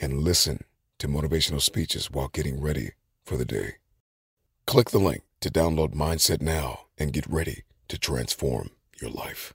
and listen to motivational speeches while getting ready for the day. Click the link to download Mindset now and get ready to transform your life.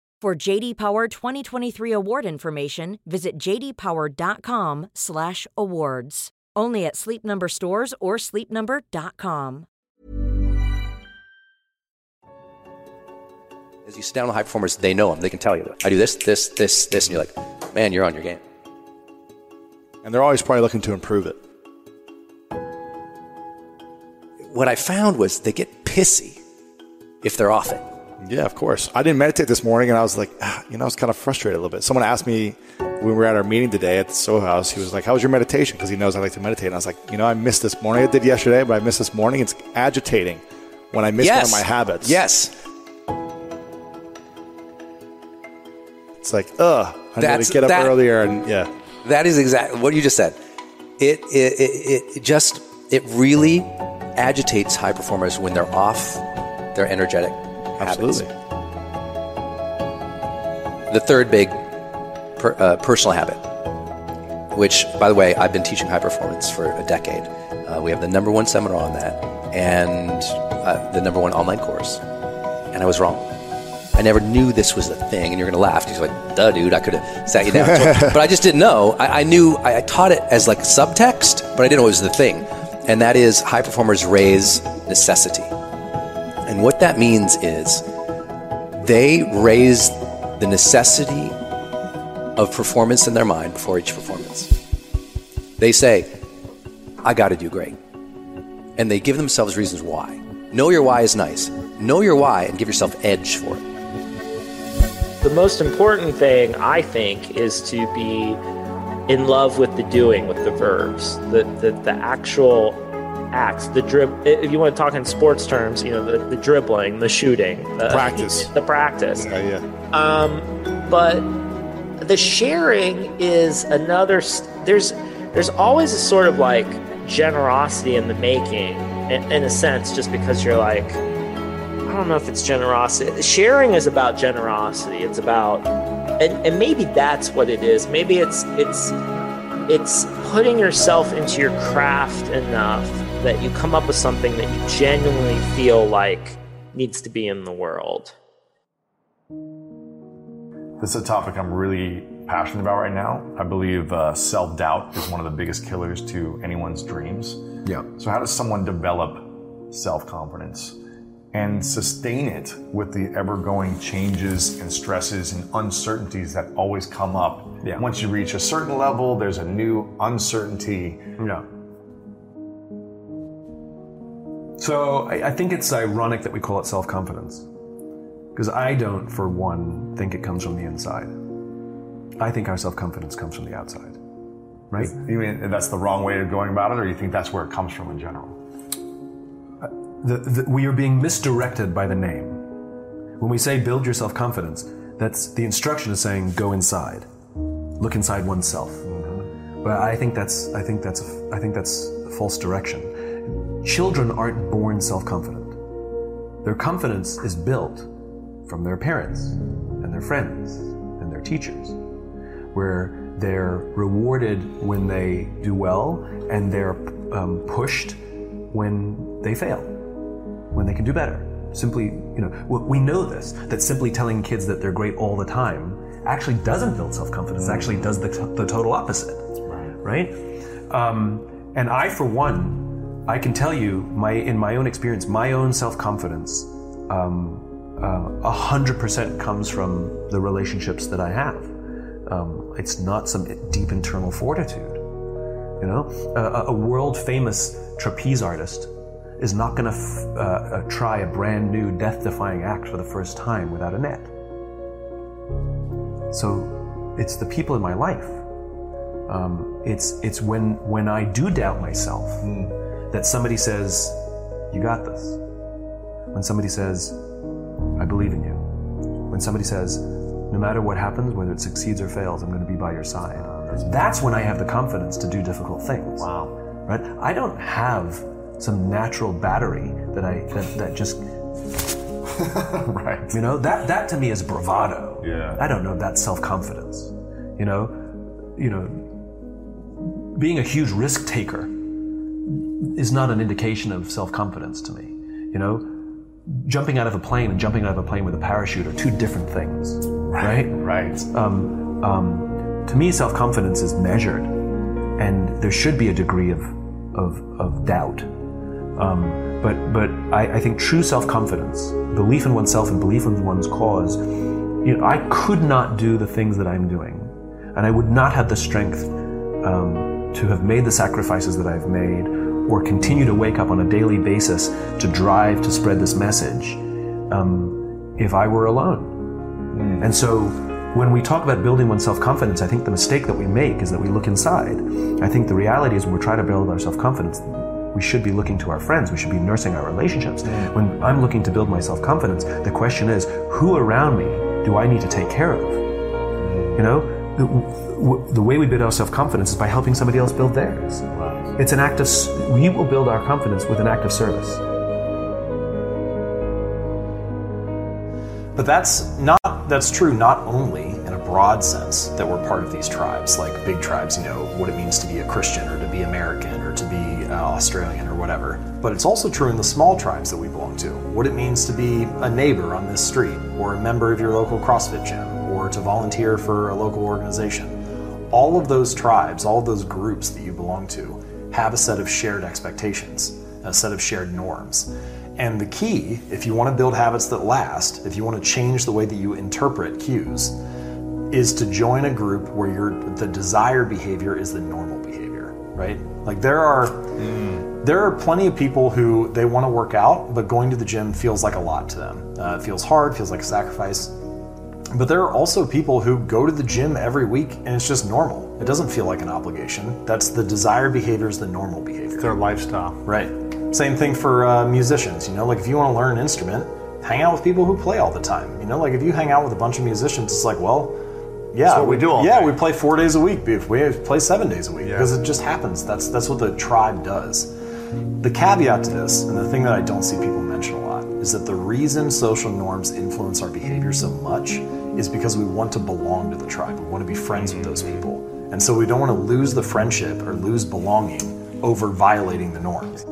For JD Power 2023 award information, visit jdpower.com/awards. Only at Sleep Number stores or sleepnumber.com. As you sit down with high performers, they know them. They can tell you, I do this, this, this, this, and you're like, man, you're on your game. And they're always probably looking to improve it. What I found was they get pissy if they're off it. Yeah, of course. I didn't meditate this morning, and I was like, ah, you know, I was kind of frustrated a little bit. Someone asked me when we were at our meeting today at the Soho House, he was like, How was your meditation? Because he knows I like to meditate. And I was like, You know, I missed this morning. I did yesterday, but I missed this morning. It's agitating when I miss yes. one of my habits. Yes. It's like, ugh, I That's- need to get up that- earlier. And yeah, That is exactly what you just said. It, it, it, it just, it really agitates high performers when they're off they're energetic absolutely. habits. The third big per, uh, personal habit, which, by the way, I've been teaching high performance for a decade. Uh, we have the number one seminar on that and uh, the number one online course. And I was wrong. I never knew this was a thing. And you're going to laugh. He's like, duh, dude, I could have sat you down. but I just didn't know. I, I knew, I, I taught it as like subtext, but I didn't know it was the thing. And that is high performers raise necessity. And what that means is they raise the necessity of performance in their mind before each performance. They say, I got to do great. And they give themselves reasons why. Know your why is nice. Know your why and give yourself edge for it. The most important thing, I think, is to be in love with the doing, with the verbs, the, the, the actual acts, the drib. If you want to talk in sports terms, you know, the, the dribbling, the shooting, the Practice. the practice. Yeah, yeah. Um, but the sharing is another. There's there's always a sort of like generosity in the making, in, in a sense, just because you're like, I don't know if it's generosity. Sharing is about generosity. It's about, and, and maybe that's what it is. Maybe it's it's it's putting yourself into your craft enough that you come up with something that you genuinely feel like needs to be in the world. This is a topic I'm really passionate about right now. I believe uh, self doubt is one of the biggest killers to anyone's dreams. Yeah. So, how does someone develop self confidence? and sustain it with the ever going changes and stresses and uncertainties that always come up. Yeah. Once you reach a certain level, there's a new uncertainty. Yeah. So I, I think it's ironic that we call it self confidence. Because I don't, for one, think it comes from the inside. I think our self confidence comes from the outside. Right? You mean that's the wrong way of going about it, or you think that's where it comes from in general? Uh, the, the, we are being misdirected by the name. When we say build your self confidence, that's the instruction is saying go inside, look inside oneself. Mm-hmm. But I think that's I think that's a, I think that's a false direction. Children aren't born self confident. Their confidence is built from their parents and their friends and their teachers, where they're rewarded when they do well and they're um, pushed when they fail, when they can do better. Simply, you know, we know this that simply telling kids that they're great all the time actually doesn't build self confidence. Actually, does the, t- the total opposite. Right. Um, and I, for one, I can tell you, my in my own experience, my own self confidence, um, uh, a hundred percent comes from the relationships that I have. Um, it's not some deep internal fortitude. You know, a, a world famous trapeze artist is not going to f- uh, uh, try a brand new death defying act for the first time without a net. So it's the people in my life. Um, it's it's when when I do doubt myself that somebody says, "You got this." When somebody says, "I believe in you." When somebody says, "No matter what happens, whether it succeeds or fails, I'm going to be by your side." That's when I have the confidence to do difficult things. Wow. Right? I don't have some natural battery that I that, that just right. you know that that to me is bravado. Yeah. I don't know. That's self confidence. You know, you know, being a huge risk taker is not an indication of self confidence to me. You know, jumping out of a plane and jumping out of a plane with a parachute are two different things, right? Right. Um, um, to me, self confidence is measured, and there should be a degree of of, of doubt. Um, but but I, I think true self confidence, belief in oneself and belief in one's cause, you know, I could not do the things that I'm doing, and I would not have the strength um, to have made the sacrifices that I've made, or continue to wake up on a daily basis to drive to spread this message, um, if I were alone. Hmm. And so when we talk about building one's self confidence, I think the mistake that we make is that we look inside. I think the reality is when we're trying to build our self confidence, we should be looking to our friends, we should be nursing our relationships. Hmm. When I'm looking to build my self confidence, the question is who around me do I need to take care of? Hmm. You know, the, the way we build our self confidence is by helping somebody else build theirs. It's an act of, we will build our confidence with an act of service. But that's not that's true not only in a broad sense that we're part of these tribes, like big tribes, you know, what it means to be a Christian or to be American or to be uh, Australian or whatever. But it's also true in the small tribes that we belong to. What it means to be a neighbor on this street or a member of your local CrossFit gym or to volunteer for a local organization. All of those tribes, all of those groups that you belong to have a set of shared expectations, a set of shared norms. And the key, if you want to build habits that last, if you want to change the way that you interpret cues, is to join a group where your the desired behavior is the normal behavior, right? Like there are there are plenty of people who they want to work out, but going to the gym feels like a lot to them. Uh, it feels hard, feels like a sacrifice. But there are also people who go to the gym every week and it's just normal. It doesn't feel like an obligation. That's the desired behavior is the normal behavior. Their lifestyle. Right. Same thing for uh, musicians. You know, like if you want to learn an instrument, hang out with people who play all the time. You know, like if you hang out with a bunch of musicians, it's like, well, yeah, That's what we do all yeah, day. we play four days a week. We play seven days a week, Yeah. because it just happens. That's that's what the tribe does. The caveat to this, and the thing that I don't see people mention a lot, is that the reason social norms influence our behavior so much is because we want to belong to the tribe. We want to be friends with those people. And so we don't want to lose the friendship or lose belonging over violating the norms.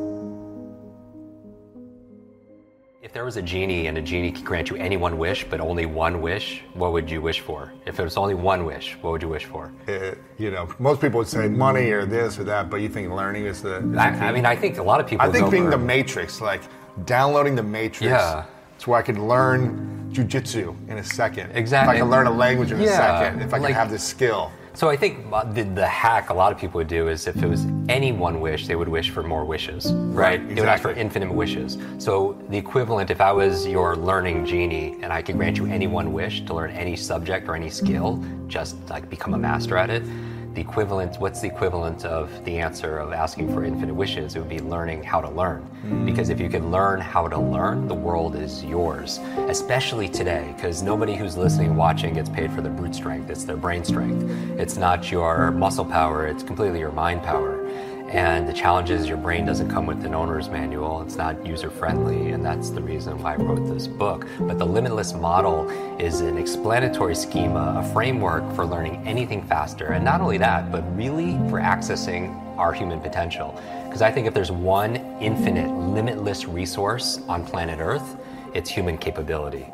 If there was a genie and a genie could grant you any one wish, but only one wish, what would you wish for? If it was only one wish, what would you wish for? Uh, you know, most people would say money or this or that, but you think learning is the. is the I, key? I mean, I think a lot of people. I think being for- the matrix, like downloading the matrix. Yeah. It's where I could learn jujitsu in a second. Exactly. If I can learn a language in a second. If I can have this skill. So I think the, the hack a lot of people would do is if it was any one wish, they would wish for more wishes, right? Right, They would ask for infinite wishes. So the equivalent, if I was your learning genie and I could grant you any one wish to learn any subject or any skill, just like become a master at it, the equivalent, what's the equivalent of the answer of asking for infinite wishes? It would be learning how to learn. Hmm. Because if you can learn how to learn, the world is yours, especially today, because nobody who's listening and watching gets paid for their brute strength. It's their brain strength. It's not your muscle power, it's completely your mind power. And the challenge is your brain doesn't come with an owner's manual. It's not user friendly, and that's the reason why I wrote this book. But the limitless model is an explanatory schema, a framework for learning anything faster. And not only that, but really for accessing our human potential. Because I think if there's one infinite, limitless resource on planet Earth, it's human capability.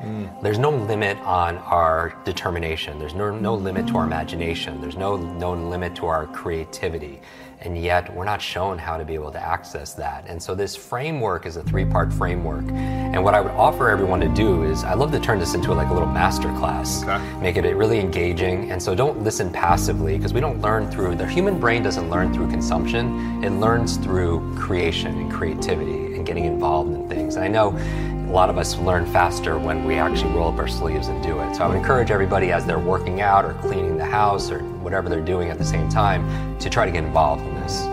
There's no limit on our determination. There's no, no limit to our imagination. There's no known limit to our creativity. And yet, we're not shown how to be able to access that. And so, this framework is a three part framework. And what I would offer everyone to do is, I love to turn this into like a little master class, make it really engaging. And so, don't listen passively because we don't learn through, the human brain doesn't learn through consumption, it learns through creation and creativity and getting involved in things. And I know a lot of us learn faster when we actually roll up our sleeves and do it. So I would encourage everybody as they're working out or cleaning the house or whatever they're doing at the same time to try to get involved in this.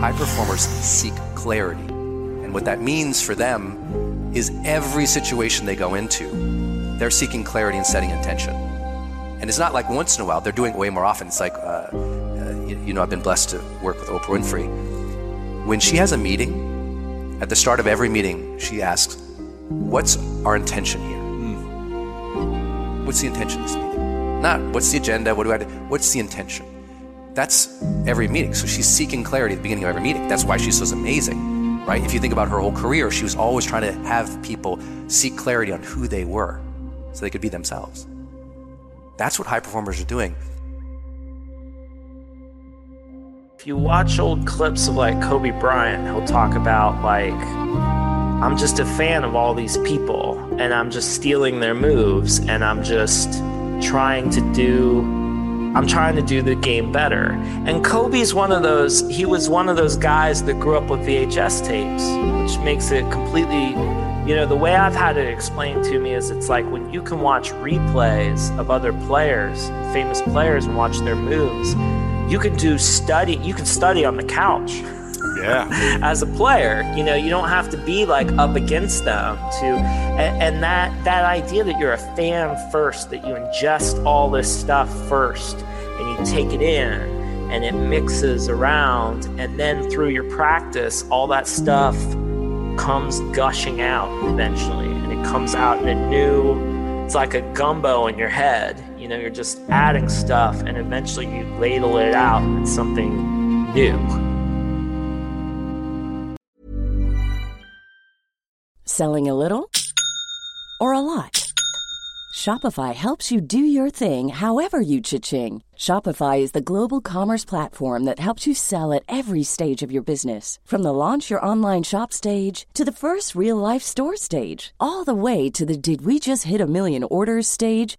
High performers seek clarity. And what that means for them is every situation they go into, they're seeking clarity and setting intention. And it's not like once in a while, they're doing it way more often. It's like, uh, uh, you, you know, I've been blessed to work with Oprah Winfrey. When she has a meeting, at the start of every meeting, she asks, What's our intention here? Hmm. What's the intention of this meeting? Not what's the agenda, what do I do? What's the intention? That's every meeting. So she's seeking clarity at the beginning of every meeting. That's why she's so amazing, right? If you think about her whole career, she was always trying to have people seek clarity on who they were so they could be themselves. That's what high performers are doing. If you watch old clips of like Kobe Bryant, he'll talk about like, I'm just a fan of all these people and I'm just stealing their moves and I'm just trying to do I'm trying to do the game better. And Kobe's one of those he was one of those guys that grew up with VHS tapes, which makes it completely you know, the way I've had it explained to me is it's like when you can watch replays of other players, famous players and watch their moves, you can do study you can study on the couch. Yeah. As a player you know you don't have to be like up against them to and, and that that idea that you're a fan first that you ingest all this stuff first and you take it in and it mixes around and then through your practice all that stuff comes gushing out eventually and it comes out in a new it's like a gumbo in your head know you're just adding stuff and eventually you ladle it out and it's something new Selling a little or a lot? Shopify helps you do your thing however you cha-ching. Shopify is the global commerce platform that helps you sell at every stage of your business. From the launch your online shop stage to the first real life store stage, all the way to the did we just hit a million orders stage.